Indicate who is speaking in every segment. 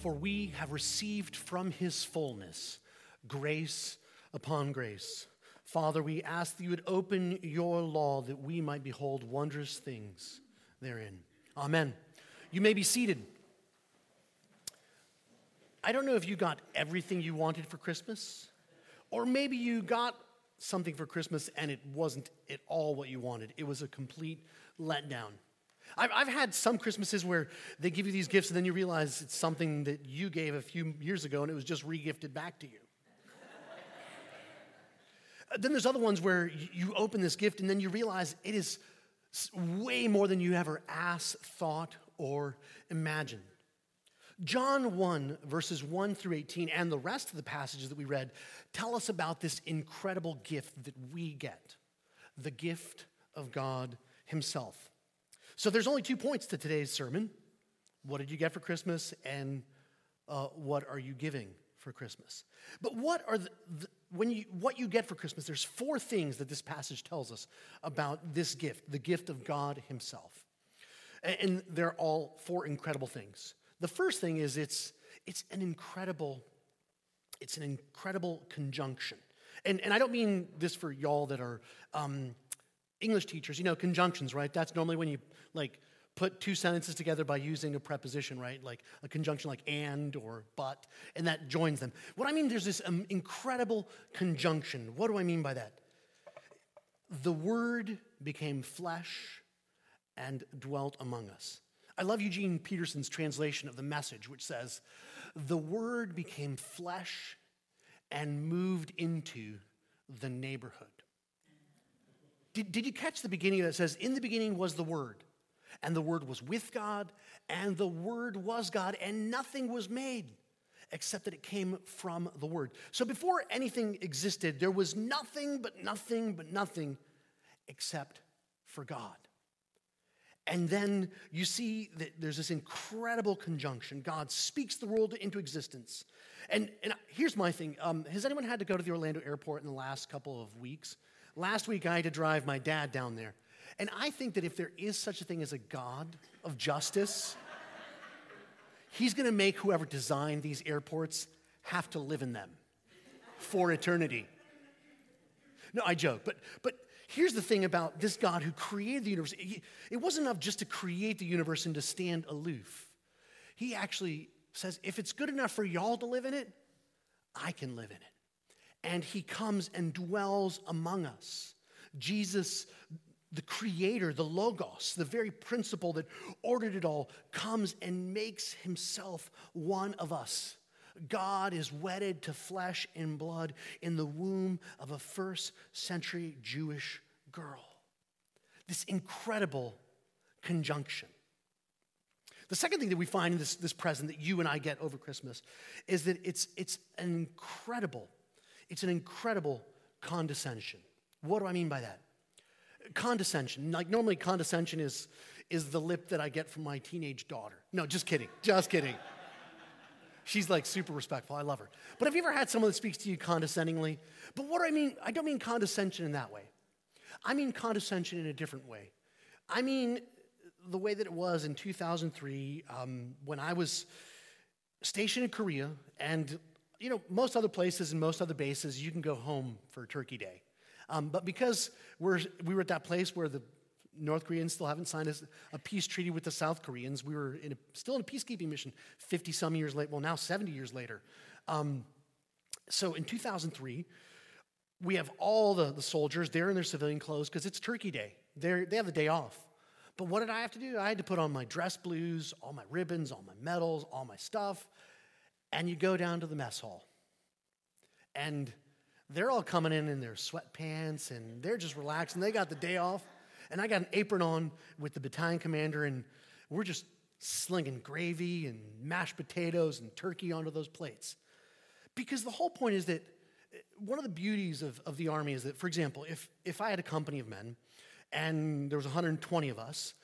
Speaker 1: For we have received from his fullness grace upon grace. Father, we ask that you would open your law that we might behold wondrous things therein. Amen. You may be seated. I don't know if you got everything you wanted for Christmas, or maybe you got something for Christmas and it wasn't at all what you wanted. It was a complete letdown. I've, I've had some Christmases where they give you these gifts and then you realize it's something that you gave a few years ago and it was just regifted back to you. Uh, then there's other ones where you open this gift and then you realize it is way more than you ever asked, thought, or imagined. John 1, verses 1 through 18, and the rest of the passages that we read tell us about this incredible gift that we get the gift of God Himself. So there's only two points to today's sermon. What did you get for Christmas, and uh, what are you giving for Christmas? But what are the, the, when you what you get for Christmas? There's four things that this passage tells us about this gift, the gift of God Himself, and, and they're all four incredible things. The first thing is it's, it's an incredible, it's an incredible conjunction. And, and I don't mean this for y'all that are um, English teachers. You know, conjunctions, right? That's normally when you like put two sentences together by using a preposition, right? Like a conjunction like and or but, and that joins them. What I mean, there's this um, incredible conjunction. What do I mean by that? The Word became flesh and dwelt among us. I love Eugene Peterson's translation of the message, which says, The word became flesh and moved into the neighborhood. Did, did you catch the beginning that says, In the beginning was the Word, and the Word was with God, and the Word was God, and nothing was made except that it came from the Word. So before anything existed, there was nothing but nothing but nothing except for God. And then you see that there's this incredible conjunction. God speaks the world into existence. And, and here's my thing um, Has anyone had to go to the Orlando airport in the last couple of weeks? Last week, I had to drive my dad down there. And I think that if there is such a thing as a God of justice, he's going to make whoever designed these airports have to live in them for eternity. No, I joke, but, but Here's the thing about this God who created the universe it wasn't enough just to create the universe and to stand aloof. He actually says, if it's good enough for y'all to live in it, I can live in it. And he comes and dwells among us. Jesus, the creator, the Logos, the very principle that ordered it all, comes and makes himself one of us. God is wedded to flesh and blood in the womb of a first century Jewish girl. This incredible conjunction. The second thing that we find in this, this present that you and I get over Christmas is that it's, it's an incredible, it's an incredible condescension. What do I mean by that? Condescension. Like normally condescension is, is the lip that I get from my teenage daughter. No, just kidding. Just kidding. She's like super respectful. I love her. But have you ever had someone that speaks to you condescendingly? But what do I mean? I don't mean condescension in that way. I mean condescension in a different way. I mean the way that it was in 2003 um, when I was stationed in Korea, and you know, most other places and most other bases, you can go home for Turkey Day. Um, but because we're, we were at that place where the North Koreans still haven't signed a, peace treaty with the South Koreans. We were in a, still in a peacekeeping mission 50 some years later, well, now 70 years later. Um, so in 2003, we have all the, the soldiers, they're in their civilian clothes because it's Turkey Day. They're, they have the day off. But what did I have to do? I had to put on my dress blues, all my ribbons, all my medals, all my stuff, and you go down to the mess hall. And they're all coming in in their sweatpants and they're just relaxing. And they got the day off. And I got an apron on with the battalion commander, and we're just slinging gravy and mashed potatoes and turkey onto those plates. Because the whole point is that eh, one of the beauties of, of the army is that, for example, if, if I had a company of men and there was 120 of us,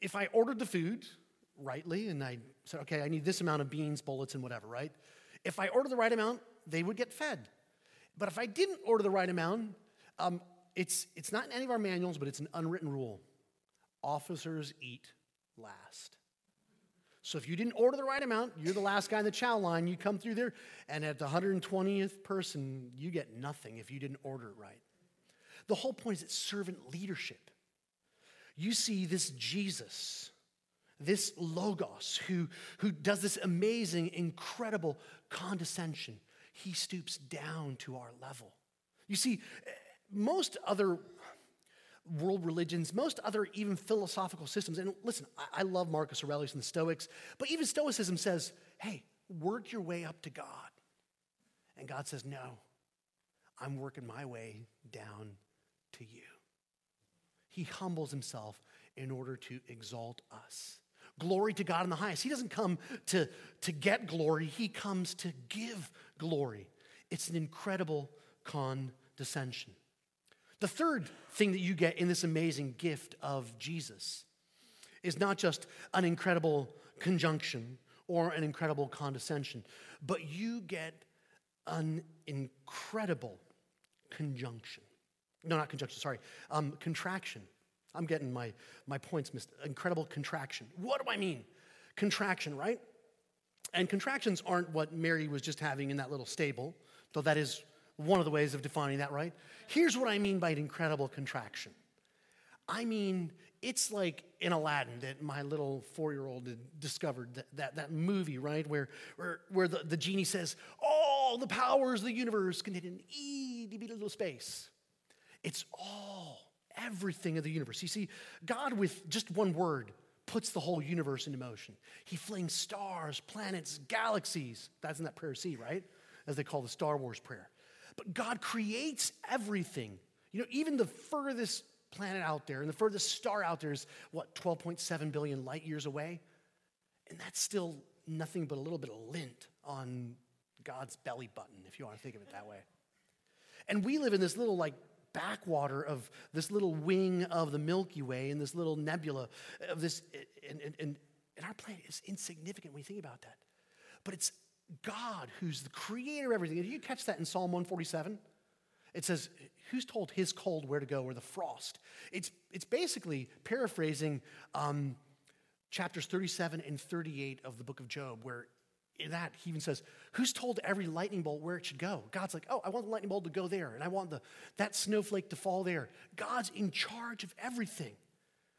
Speaker 1: if I ordered the food rightly and I said, okay, I need this amount of beans, bullets, and whatever, right? If I order the right amount, they would get fed. But if I didn't order the right amount, um, it's, it's not in any of our manuals, but it's an unwritten rule. Officers eat last. So if you didn't order the right amount, you're the last guy in the chow line. You come through there, and at the 120th person, you get nothing if you didn't order it right. The whole point is it's servant leadership. You see this Jesus, this Logos, who, who does this amazing, incredible condescension. He stoops down to our level. You see, most other world religions, most other even philosophical systems, and listen, I, I love Marcus Aurelius and the Stoics, but even Stoicism says, hey, work your way up to God. And God says, no, I'm working my way down to you. He humbles himself in order to exalt us. Glory to God in the highest. He doesn't come to, to get glory, he comes to give glory. It's an incredible condescension. The third thing that you get in this amazing gift of Jesus is not just an incredible conjunction or an incredible condescension, but you get an incredible conjunction. No, not conjunction, sorry, um, contraction. I'm getting my, my points missed. Incredible contraction. What do I mean? Contraction, right? And contractions aren't what Mary was just having in that little stable, though that is one of the ways of defining that, right? Here's what I mean by an incredible contraction. I mean, it's like in Aladdin that my little four year old discovered that, that, that, movie, right? Where, where, where the, the genie says, All the powers of the universe contained in bitty little space. It's all, everything of the universe. You see, God, with just one word, puts the whole universe into motion. He flings stars, planets, galaxies. That's in that prayer C, right? As they call the Star Wars prayer. But God creates everything. You know, even the furthest planet out there and the furthest star out there is what, 12.7 billion light years away? And that's still nothing but a little bit of lint on God's belly button, if you want to think of it that way. And we live in this little, like, backwater of this little wing of the Milky Way and this little nebula of this, and, and, and, and our planet is insignificant when you think about that. But it's God who's the creator of everything. Did you catch that in Psalm 147? It says, Who's told his cold where to go or the frost? It's, it's basically paraphrasing um, chapters 37 and 38 of the book of Job, where in that he even says, Who's told every lightning bolt where it should go? God's like, Oh, I want the lightning bolt to go there, and I want the, that snowflake to fall there. God's in charge of everything.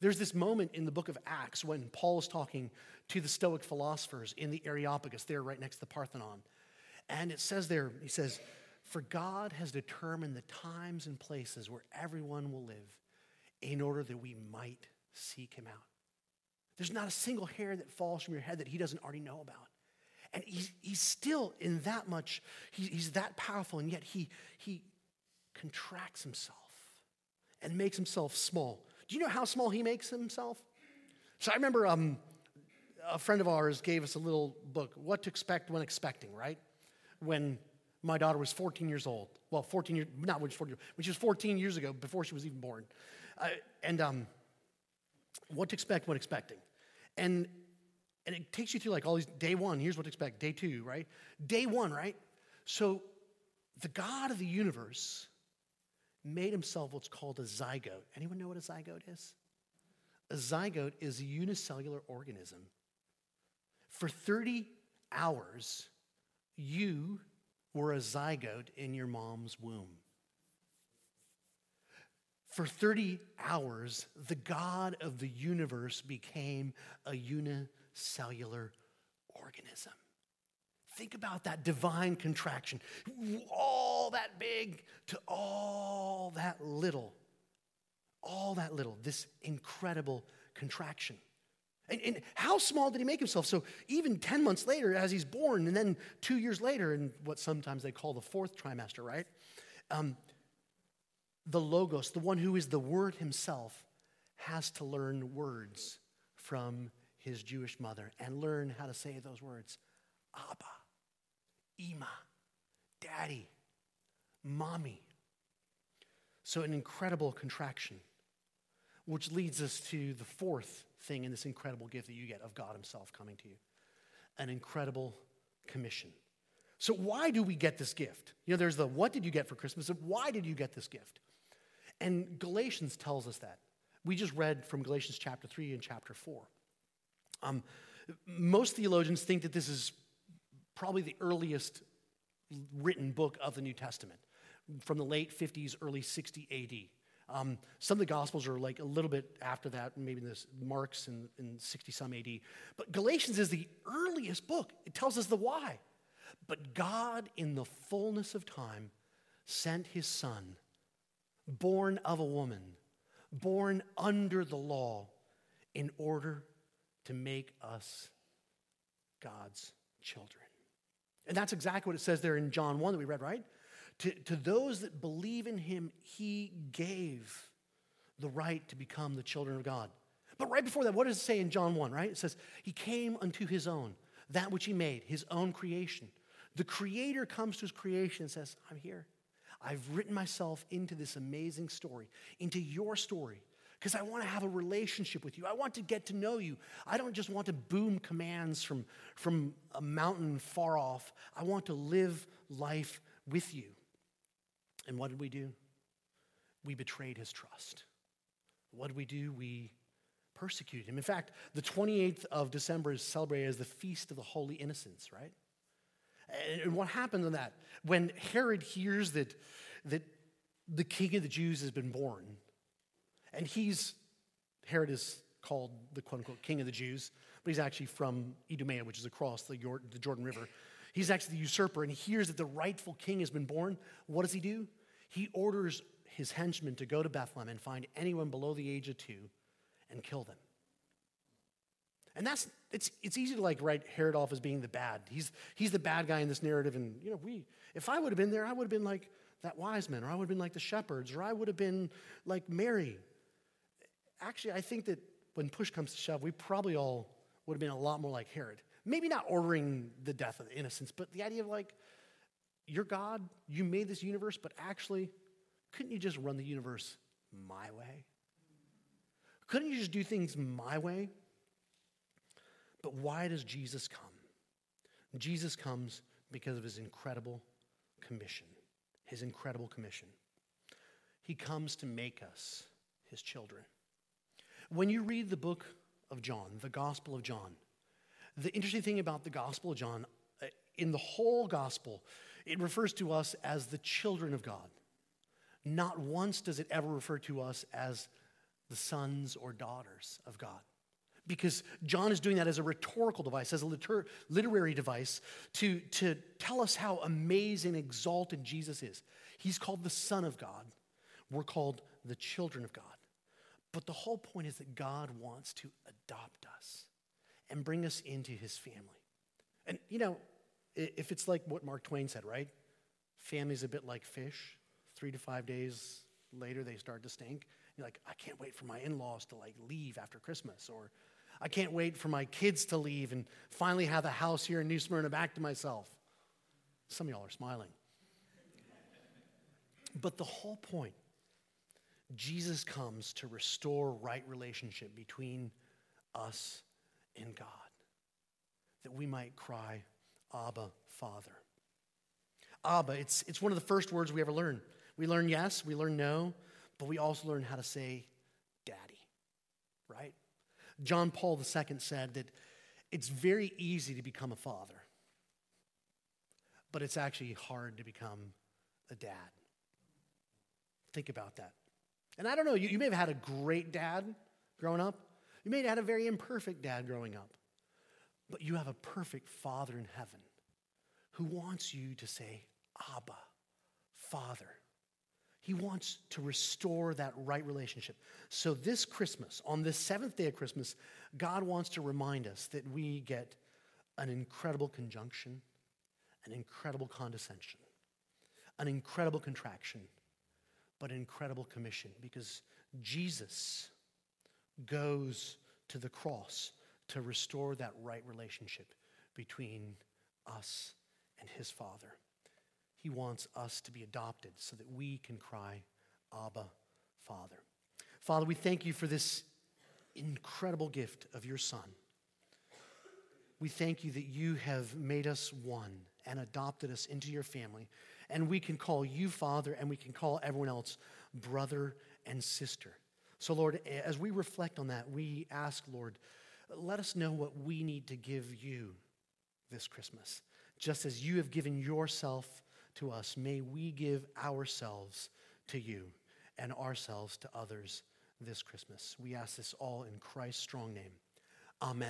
Speaker 1: There's this moment in the book of Acts when Paul is talking to the Stoic philosophers in the Areopagus, there right next to the Parthenon. And it says there, he says, For God has determined the times and places where everyone will live in order that we might seek him out. There's not a single hair that falls from your head that he doesn't already know about. And he's, he's still in that much, he, he's that powerful, and yet he, he contracts himself and makes himself small do you know how small he makes himself? So I remember um, a friend of ours gave us a little book, What to Expect When Expecting, right? When my daughter was 14 years old. Well, 14 years, not when she was 14, when she was 14 years ago, before she was even born. Uh, and um, what to expect when expecting. And, and it takes you through like all these, day one, here's what to expect, day two, right? Day one, right? So the God of the universe made himself what's called a zygote. Anyone know what a zygote is? A zygote is a unicellular organism. For 30 hours, you were a zygote in your mom's womb. For 30 hours, the God of the universe became a unicellular organism. Think about that divine contraction. All that big to all that little. All that little. This incredible contraction. And, and, how small did he make himself? So even 10 months later, as he's born, and then two years later, in what sometimes they call the fourth trimester, right? Um, the Logos, the one who is the Word himself, has to learn words from his Jewish mother and learn how to say those words Abba. Ima, daddy, mommy. So, an incredible contraction, which leads us to the fourth thing in this incredible gift that you get of God Himself coming to you an incredible commission. So, why do we get this gift? You know, there's the what did you get for Christmas? And why did you get this gift? And Galatians tells us that. We just read from Galatians chapter 3 and chapter 4. Um, Most theologians think that this is probably the earliest written book of the New Testament from the late 50s, early 60 AD. Um, some of the Gospels are like a little bit after that, maybe this Mark's in, in 60 some AD. But Galatians is the earliest book. It tells us the why. But God, in the fullness of time, sent his son, born of a woman, born under the law, in order to make us God's children. And that's exactly what it says there in John 1 that we read, right? To, to those that believe in him, he gave the right to become the children of God. But right before that, what does it say in John 1, right? It says, He came unto his own, that which he made, his own creation. The creator comes to his creation and says, I'm here. I've written myself into this amazing story, into your story, because I want to have a relationship with you. I want to get to know you. I don't just want to boom commands from, from a mountain far off. I want to live life with you. And what did we do? We betrayed his trust. What did we do? We persecuted him. In fact, the 28th of December is celebrated as the Feast of the Holy Innocents, right? And what happened in that? When Herod hears that, that the king of the Jews has been born, and he's, Herod is called the quote unquote king of the Jews, but he's actually from Idumea, which is across the Jordan River. He's actually the usurper, and he hears that the rightful king has been born. What does he do? He orders his henchmen to go to Bethlehem and find anyone below the age of two and kill them. And that's it's it's easy to like write Herod off as being the bad. He's he's the bad guy in this narrative. And you know, we if I would have been there, I would have been like that wise man, or I would have been like the shepherds, or I would have been like Mary. Actually, I think that when push comes to shove, we probably all would have been a lot more like Herod. Maybe not ordering the death of the innocents, but the idea of like, you're God, you made this universe, but actually, couldn't you just run the universe my way? Couldn't you just do things my way? But why does Jesus come? Jesus comes because of his incredible commission. His incredible commission. He comes to make us his children. When you read the book of John, the Gospel of John, the interesting thing about the Gospel of John, uh, in the whole Gospel, it refers to us as the children of God. Not once does it ever refer to us as the sons or daughters of God because John is doing that as a rhetorical device, as a liter- literary device to, to tell us how amazing, exalted Jesus is. He's called the Son of God. We're called the children of God. But the whole point is that God wants to adopt us and bring us into his family. And, you know, if it's like what Mark Twain said, right? Family's a bit like fish. Three to five days later, they start to stink. You're like, I can't wait for my in laws to like leave after Christmas, or I can't wait for my kids to leave and finally have a house here in New Smyrna back to myself. Some of y'all are smiling. But the whole point, Jesus comes to restore right relationship between us and God, that we might cry, Abba, Father. Abba, it's, it's one of the first words we ever learn. We learn yes, we learn no, but we also learn how to say daddy, right? John Paul II said that it's very easy to become a father, but it's actually hard to become a dad. Think about that. And I don't know, you, you may have had a great dad growing up. You may have had a very imperfect dad growing up. But you have a perfect father in heaven who wants you to say, Abba, Father. He wants to restore that right relationship. So, this Christmas, on this seventh day of Christmas, God wants to remind us that we get an incredible conjunction, an incredible condescension, an incredible contraction, but an incredible commission because Jesus goes to the cross to restore that right relationship between us and his Father. He wants us to be adopted so that we can cry, Abba, Father. Father, we thank you for this incredible gift of your Son. We thank you that you have made us one and adopted us into your family. And we can call you Father and we can call everyone else brother and sister. So, Lord, as we reflect on that, we ask, Lord, let us know what we need to give you this Christmas. Just as you have given yourself to us, may we give ourselves to you and ourselves to others this Christmas. We ask this all in Christ's strong name. Amen.